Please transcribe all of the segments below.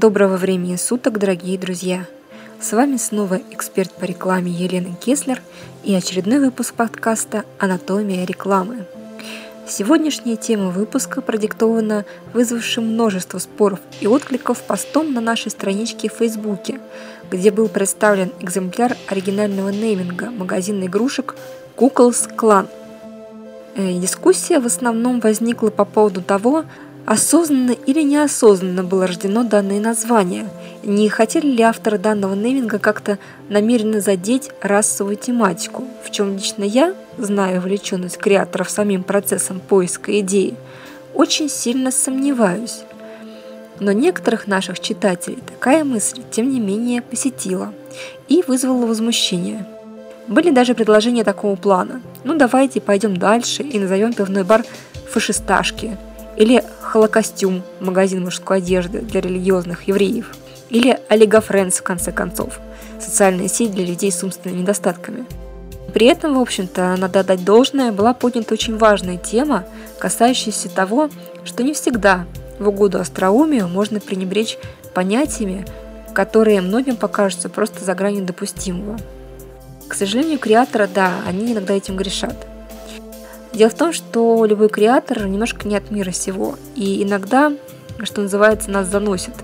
Доброго времени суток, дорогие друзья! С вами снова эксперт по рекламе Елена Кеслер и очередной выпуск подкаста «Анатомия рекламы». Сегодняшняя тема выпуска продиктована вызвавшим множество споров и откликов постом на нашей страничке в Фейсбуке, где был представлен экземпляр оригинального нейминга магазина игрушек Куклс Клан. Э, дискуссия в основном возникла по поводу того, Осознанно или неосознанно было рождено данное название? Не хотели ли авторы данного нейминга как-то намеренно задеть расовую тематику, в чем лично я, зная увлеченность креаторов самим процессом поиска идеи, очень сильно сомневаюсь. Но некоторых наших читателей такая мысль, тем не менее, посетила и вызвала возмущение. Были даже предложения такого плана. Ну давайте пойдем дальше и назовем пивной бар «Фашисташки», или Холокостюм, магазин мужской одежды для религиозных евреев. Или Олега Френдс, в конце концов, социальная сеть для людей с умственными недостатками. При этом, в общем-то, надо отдать должное, была поднята очень важная тема, касающаяся того, что не всегда в угоду остроумию можно пренебречь понятиями, которые многим покажутся просто за гранью допустимого. К сожалению, креаторы, да, они иногда этим грешат. Дело в том, что любой креатор немножко не от мира сего, и иногда, что называется, нас заносит.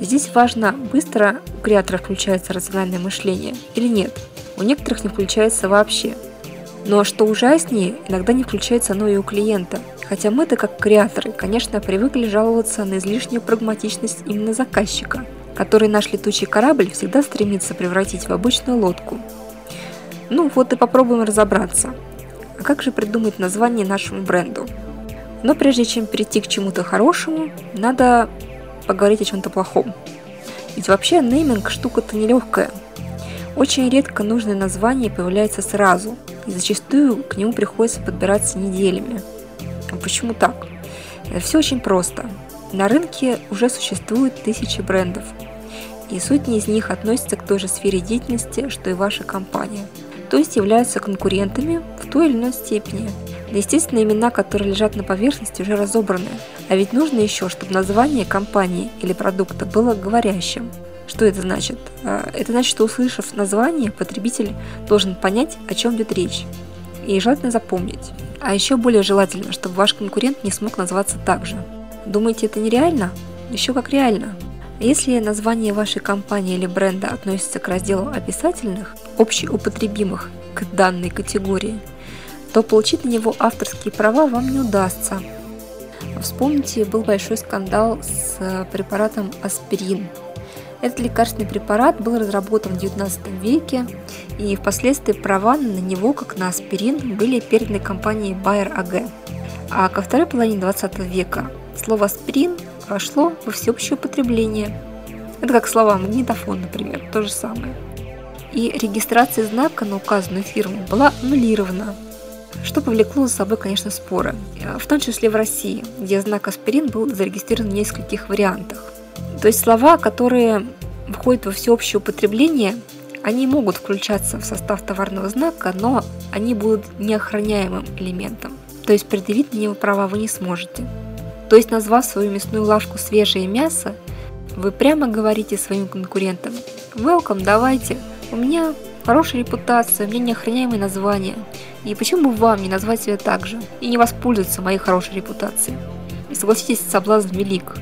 Здесь важно, быстро у креатора включается рациональное мышление или нет. У некоторых не включается вообще. Но что ужаснее, иногда не включается оно и у клиента. Хотя мы-то, как креаторы, конечно, привыкли жаловаться на излишнюю прагматичность именно заказчика, который наш летучий корабль всегда стремится превратить в обычную лодку. Ну вот и попробуем разобраться, а как же придумать название нашему бренду? Но прежде чем перейти к чему-то хорошему, надо поговорить о чем-то плохом. Ведь вообще нейминг штука-то нелегкая. Очень редко нужное название появляется сразу, и зачастую к нему приходится подбираться неделями. А почему так? Все очень просто. На рынке уже существует тысячи брендов, и сотни из них относятся к той же сфере деятельности, что и ваша компания – то есть являются конкурентами в той или иной степени. Да, естественно, имена, которые лежат на поверхности, уже разобраны. А ведь нужно еще, чтобы название компании или продукта было говорящим. Что это значит? А, это значит, что услышав название, потребитель должен понять, о чем идет речь. И желательно запомнить. А еще более желательно, чтобы ваш конкурент не смог назваться так же. Думаете, это нереально? Еще как реально. Если название вашей компании или бренда относится к разделу описательных, общеупотребимых к данной категории, то получить на него авторские права вам не удастся. Вспомните, был большой скандал с препаратом аспирин. Этот лекарственный препарат был разработан в XIX веке, и впоследствии права на него, как на аспирин, были переданы компании Bayer AG. А ко второй половине XX века слово «аспирин» вошло во всеобщее употребление. Это как слова магнитофон, например, то же самое. И регистрация знака на указанную фирму была аннулирована, что повлекло за собой, конечно, споры, в том числе в России, где знак аспирин был зарегистрирован в нескольких вариантах. То есть слова, которые входят во всеобщее употребление, они могут включаться в состав товарного знака, но они будут неохраняемым элементом. То есть предъявить на него права вы не сможете. То есть, назвав свою мясную лавку «свежее мясо», вы прямо говорите своим конкурентам «Welcome, давайте, у меня хорошая репутация, у меня неохраняемое название, и почему бы вам не назвать себя так же и не воспользоваться моей хорошей репутацией?» И согласитесь, соблазн велик.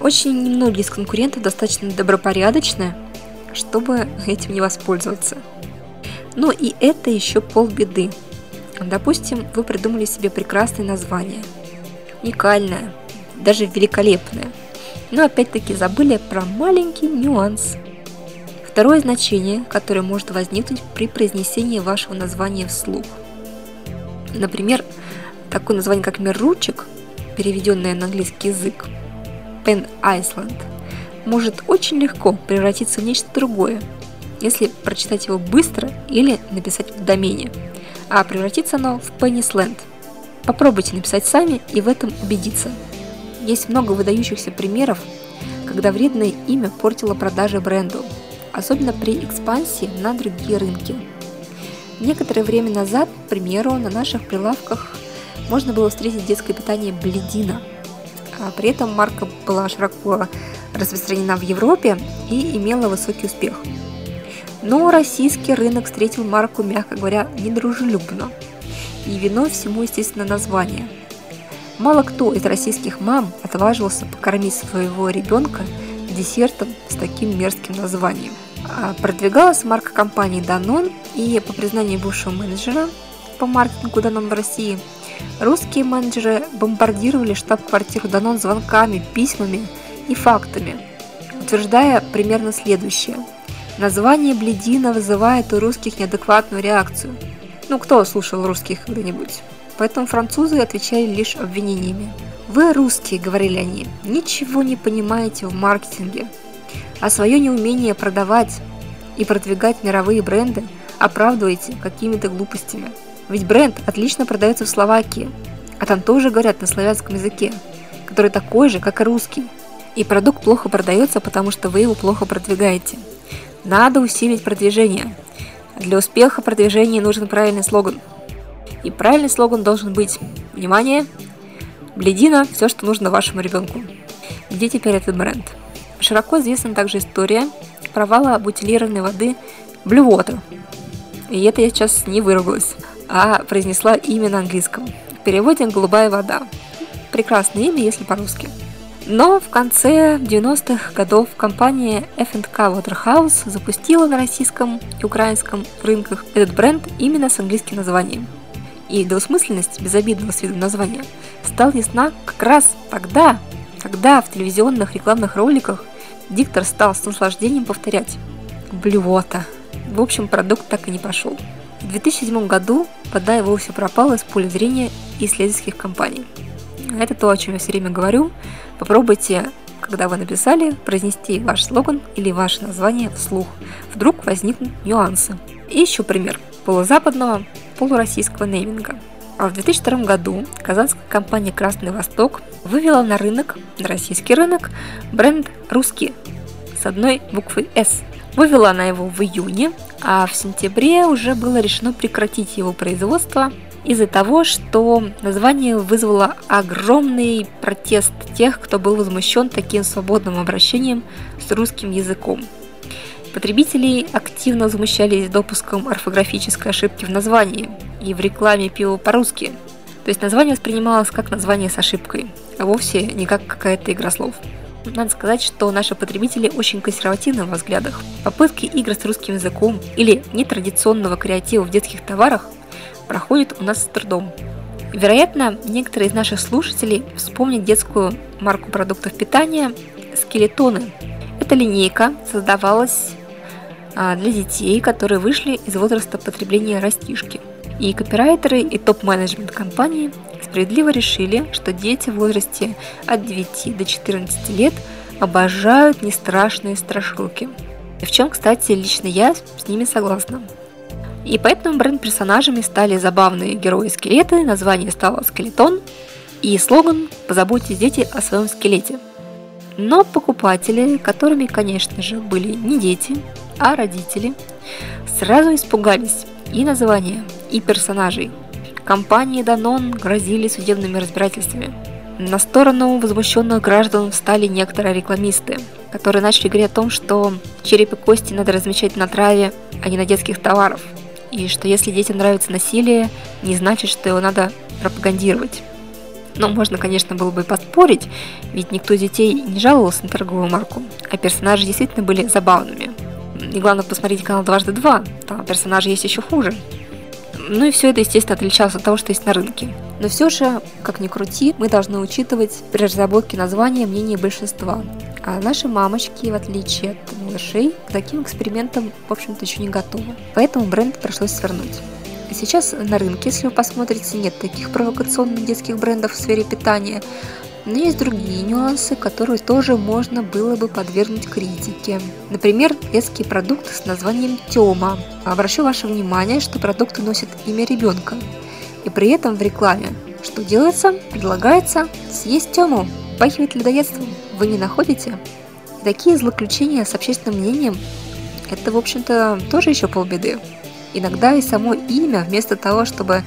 Очень немногие из конкурентов достаточно добропорядочны, чтобы этим не воспользоваться. Но и это еще полбеды. Допустим, вы придумали себе прекрасное название. Уникальное, даже великолепное. Но опять-таки забыли про маленький нюанс. Второе значение, которое может возникнуть при произнесении вашего названия вслух. Например, такое название, как «Мир ручек», переведенное на английский язык, Pen Island, может очень легко превратиться в нечто другое, если прочитать его быстро или написать в домене, а превратится оно в Penny's Попробуйте написать сами и в этом убедиться – есть много выдающихся примеров, когда вредное имя портило продажи бренду, особенно при экспансии на другие рынки. Некоторое время назад, к примеру, на наших прилавках можно было встретить детское питание Бледина. А при этом марка была широко распространена в Европе и имела высокий успех. Но российский рынок встретил марку, мягко говоря, недружелюбно. И виной всему, естественно, название. Мало кто из российских мам отваживался покормить своего ребенка десертом с таким мерзким названием. А продвигалась марка компании Danone, и по признанию бывшего менеджера по маркетингу Danone в России, русские менеджеры бомбардировали штаб-квартиру Danone звонками, письмами и фактами, утверждая примерно следующее. Название бледина вызывает у русских неадекватную реакцию. Ну, кто слушал русских когда-нибудь? Поэтому французы отвечали лишь обвинениями. «Вы, русские», — говорили они, — «ничего не понимаете в маркетинге, а свое неумение продавать и продвигать мировые бренды оправдываете какими-то глупостями. Ведь бренд отлично продается в Словакии, а там тоже говорят на славянском языке, который такой же, как и русский. И продукт плохо продается, потому что вы его плохо продвигаете. Надо усилить продвижение. Для успеха продвижения нужен правильный слоган. И правильный слоган должен быть «Внимание! Бледина – все, что нужно вашему ребенку». Где теперь этот бренд? Широко известна также история провала бутилированной воды Blue Water. И это я сейчас не выругалась, а произнесла имя на английском. В переводе «голубая вода». Прекрасное имя, если по-русски. Но в конце 90-х годов компания F&K Waterhouse запустила на российском и украинском рынках этот бренд именно с английским названием. И двусмысленность безобидного с виду названия стала ясна как раз тогда, когда в телевизионных рекламных роликах диктор стал с наслаждением повторять «блювота». В общем, продукт так и не пошел. В 2007 году вода и вовсе пропала из поля зрения исследовательских компаний. Это то, о чем я все время говорю. Попробуйте, когда вы написали, произнести ваш слоган или ваше название вслух. Вдруг возникнут нюансы. И еще пример полузападного, полуроссийского нейминга – а в 2002 году казанская компания «Красный Восток» вывела на рынок, на российский рынок, бренд «Русский» с одной буквой «С». Вывела она его в июне, а в сентябре уже было решено прекратить его производство из-за того, что название вызвало огромный протест тех, кто был возмущен таким свободным обращением с русским языком. Потребители активно возмущались допуском орфографической ошибки в названии и в рекламе пива по-русски. То есть название воспринималось как название с ошибкой, а вовсе не как какая-то игра слов. Надо сказать, что наши потребители очень консервативны в взглядах. Попытки игр с русским языком или нетрадиционного креатива в детских товарах проходят у нас с трудом. Вероятно, некоторые из наших слушателей вспомнят детскую марку продуктов питания «Скелетоны». Эта линейка создавалась для детей, которые вышли из возраста потребления растишки. И копирайтеры, и топ-менеджмент компании справедливо решили, что дети в возрасте от 9 до 14 лет обожают нестрашные страшилки. В чем, кстати, лично я с ними согласна. И поэтому бренд-персонажами стали забавные герои-скелеты, название стало «Скелетон», и слоган «Позаботьтесь, дети, о своем скелете». Но покупатели, которыми, конечно же, были не дети, а родители сразу испугались и названия, и персонажей. Компании Данон грозили судебными разбирательствами. На сторону возмущенных граждан встали некоторые рекламисты, которые начали говорить о том, что череп и кости надо размещать на траве, а не на детских товарах, и что если детям нравится насилие, не значит, что его надо пропагандировать. Но можно, конечно, было бы поспорить, ведь никто детей не жаловался на торговую марку, а персонажи действительно были забавными. И главное, посмотрите канал «Дважды два», там персонажи есть еще хуже. Ну и все это, естественно, отличалось от того, что есть на рынке. Но все же, как ни крути, мы должны учитывать при разработке названия мнение большинства. А наши мамочки, в отличие от малышей, к таким экспериментам, в общем-то, еще не готовы. Поэтому бренд пришлось свернуть. Сейчас на рынке, если вы посмотрите, нет таких провокационных детских брендов в сфере питания, но есть другие нюансы, которые тоже можно было бы подвергнуть критике. Например, детский продукт с названием Тёма. Обращу ваше внимание, что продукты носят имя ребенка. И при этом в рекламе что делается? Предлагается съесть Тёму. Пахивает людоедством. Вы не находите? Такие злоключения с общественным мнением – это, в общем-то, тоже еще полбеды. Иногда и само имя, вместо того, чтобы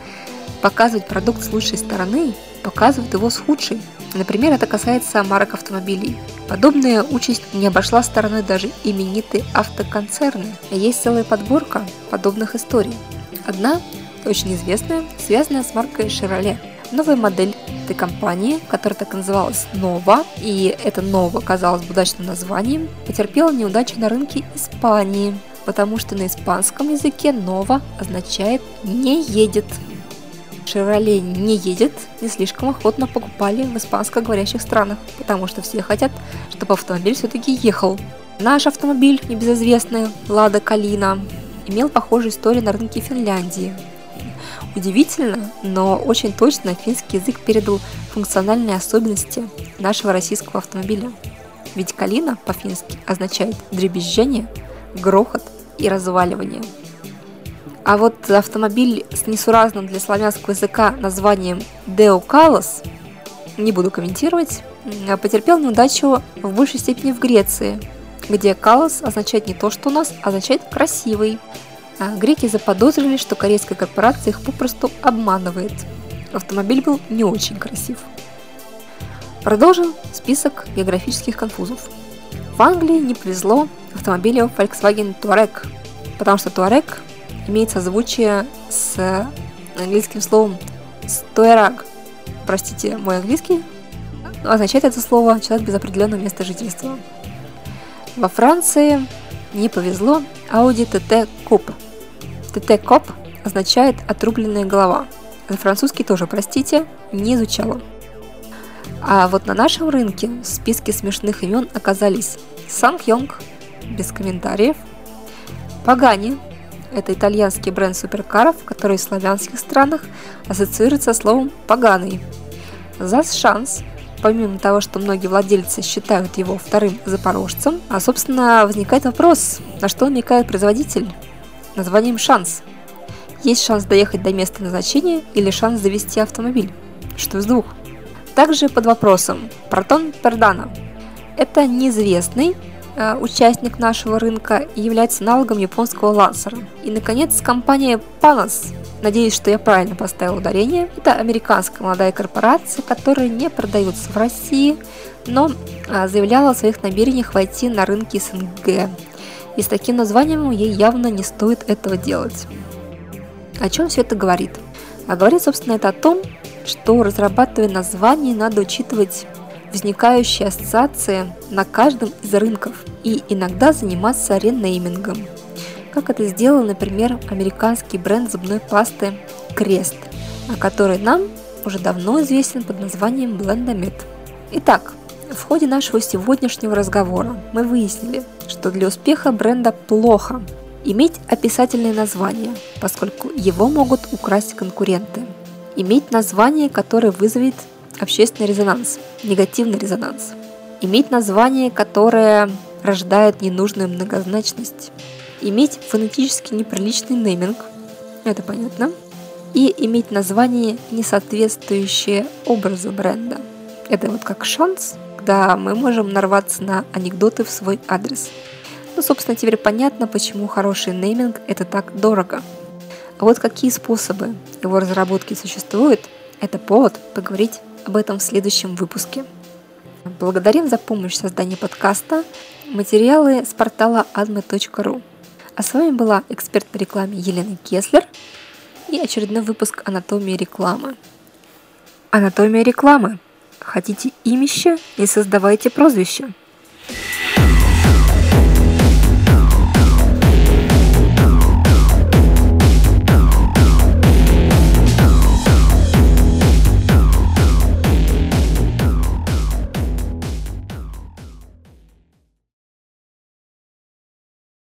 показывать продукт с лучшей стороны, показывают его с худшей. Например, это касается марок автомобилей. Подобная участь не обошла стороной даже именитые автоконцерны. Есть целая подборка подобных историй. Одна, очень известная, связанная с маркой Chevrolet. Новая модель этой компании, которая так называлась Nova, и это Nova казалось бы удачным названием, потерпела неудачу на рынке Испании, потому что на испанском языке Nova означает «не едет». Chevrolet не едет, не слишком охотно покупали в испанско-говорящих странах, потому что все хотят, чтобы автомобиль все-таки ехал. Наш автомобиль, небезызвестный Лада Калина, имел похожую историю на рынке Финляндии. Удивительно, но очень точно финский язык передал функциональные особенности нашего российского автомобиля. Ведь калина по-фински означает дребезжание, грохот и разваливание – а вот автомобиль с несуразным для славянского языка названием Deo Kalos, не буду комментировать, потерпел неудачу в большей степени в Греции, где Калос означает не то, что у нас, а означает красивый. А греки заподозрили, что корейская корпорация их попросту обманывает. Автомобиль был не очень красив. Продолжим список географических конфузов. В Англии не повезло автомобилю Volkswagen Touareg, потому что Touareg имеет созвучие с английским словом стоераг. Простите, мой английский. Означает это слово человек без определенного места жительства. Во Франции не повезло Audi TT Coupe. TT Coupe означает отрубленная голова. За французский тоже, простите, не изучала. А вот на нашем рынке в списке смешных имен оказались Санг Йонг, без комментариев, Пагани, это итальянский бренд суперкаров, который в славянских странах ассоциируется со словом «поганый». ЗАЗ «Шанс» помимо того, что многие владельцы считают его вторым запорожцем, а, собственно, возникает вопрос, на что намекает производитель названием «Шанс». Есть шанс доехать до места назначения или шанс завести автомобиль? Что из двух? Также под вопросом Протон Пердана. Это неизвестный участник нашего рынка и является аналогом японского лансера. И, наконец, компания Panos. Надеюсь, что я правильно поставил ударение. Это американская молодая корпорация, которая не продается в России, но э, заявляла о своих намерениях войти на рынки СНГ. И с таким названием ей явно не стоит этого делать. О чем все это говорит? А говорит, собственно, это о том, что разрабатывая название, надо учитывать возникающие ассоциации на каждом из рынков и иногда заниматься ренеймингом. Как это сделал, например, американский бренд зубной пасты Крест, который нам уже давно известен под названием Blendamed. Итак, в ходе нашего сегодняшнего разговора мы выяснили, что для успеха бренда плохо иметь описательное название, поскольку его могут украсть конкуренты. Иметь название, которое вызовет общественный резонанс, негативный резонанс. Иметь название, которое рождает ненужную многозначность. Иметь фонетически неприличный нейминг, это понятно. И иметь название, не соответствующее образу бренда. Это вот как шанс, когда мы можем нарваться на анекдоты в свой адрес. Ну, собственно, теперь понятно, почему хороший нейминг – это так дорого. А вот какие способы его разработки существуют, это повод поговорить об этом в следующем выпуске. Благодарим за помощь в создании подкаста материалы с портала adme.ru. А с вами была эксперт по рекламе Елена Кеслер и очередной выпуск «Анатомии рекламы». Анатомия рекламы. Хотите имище? Не создавайте прозвище.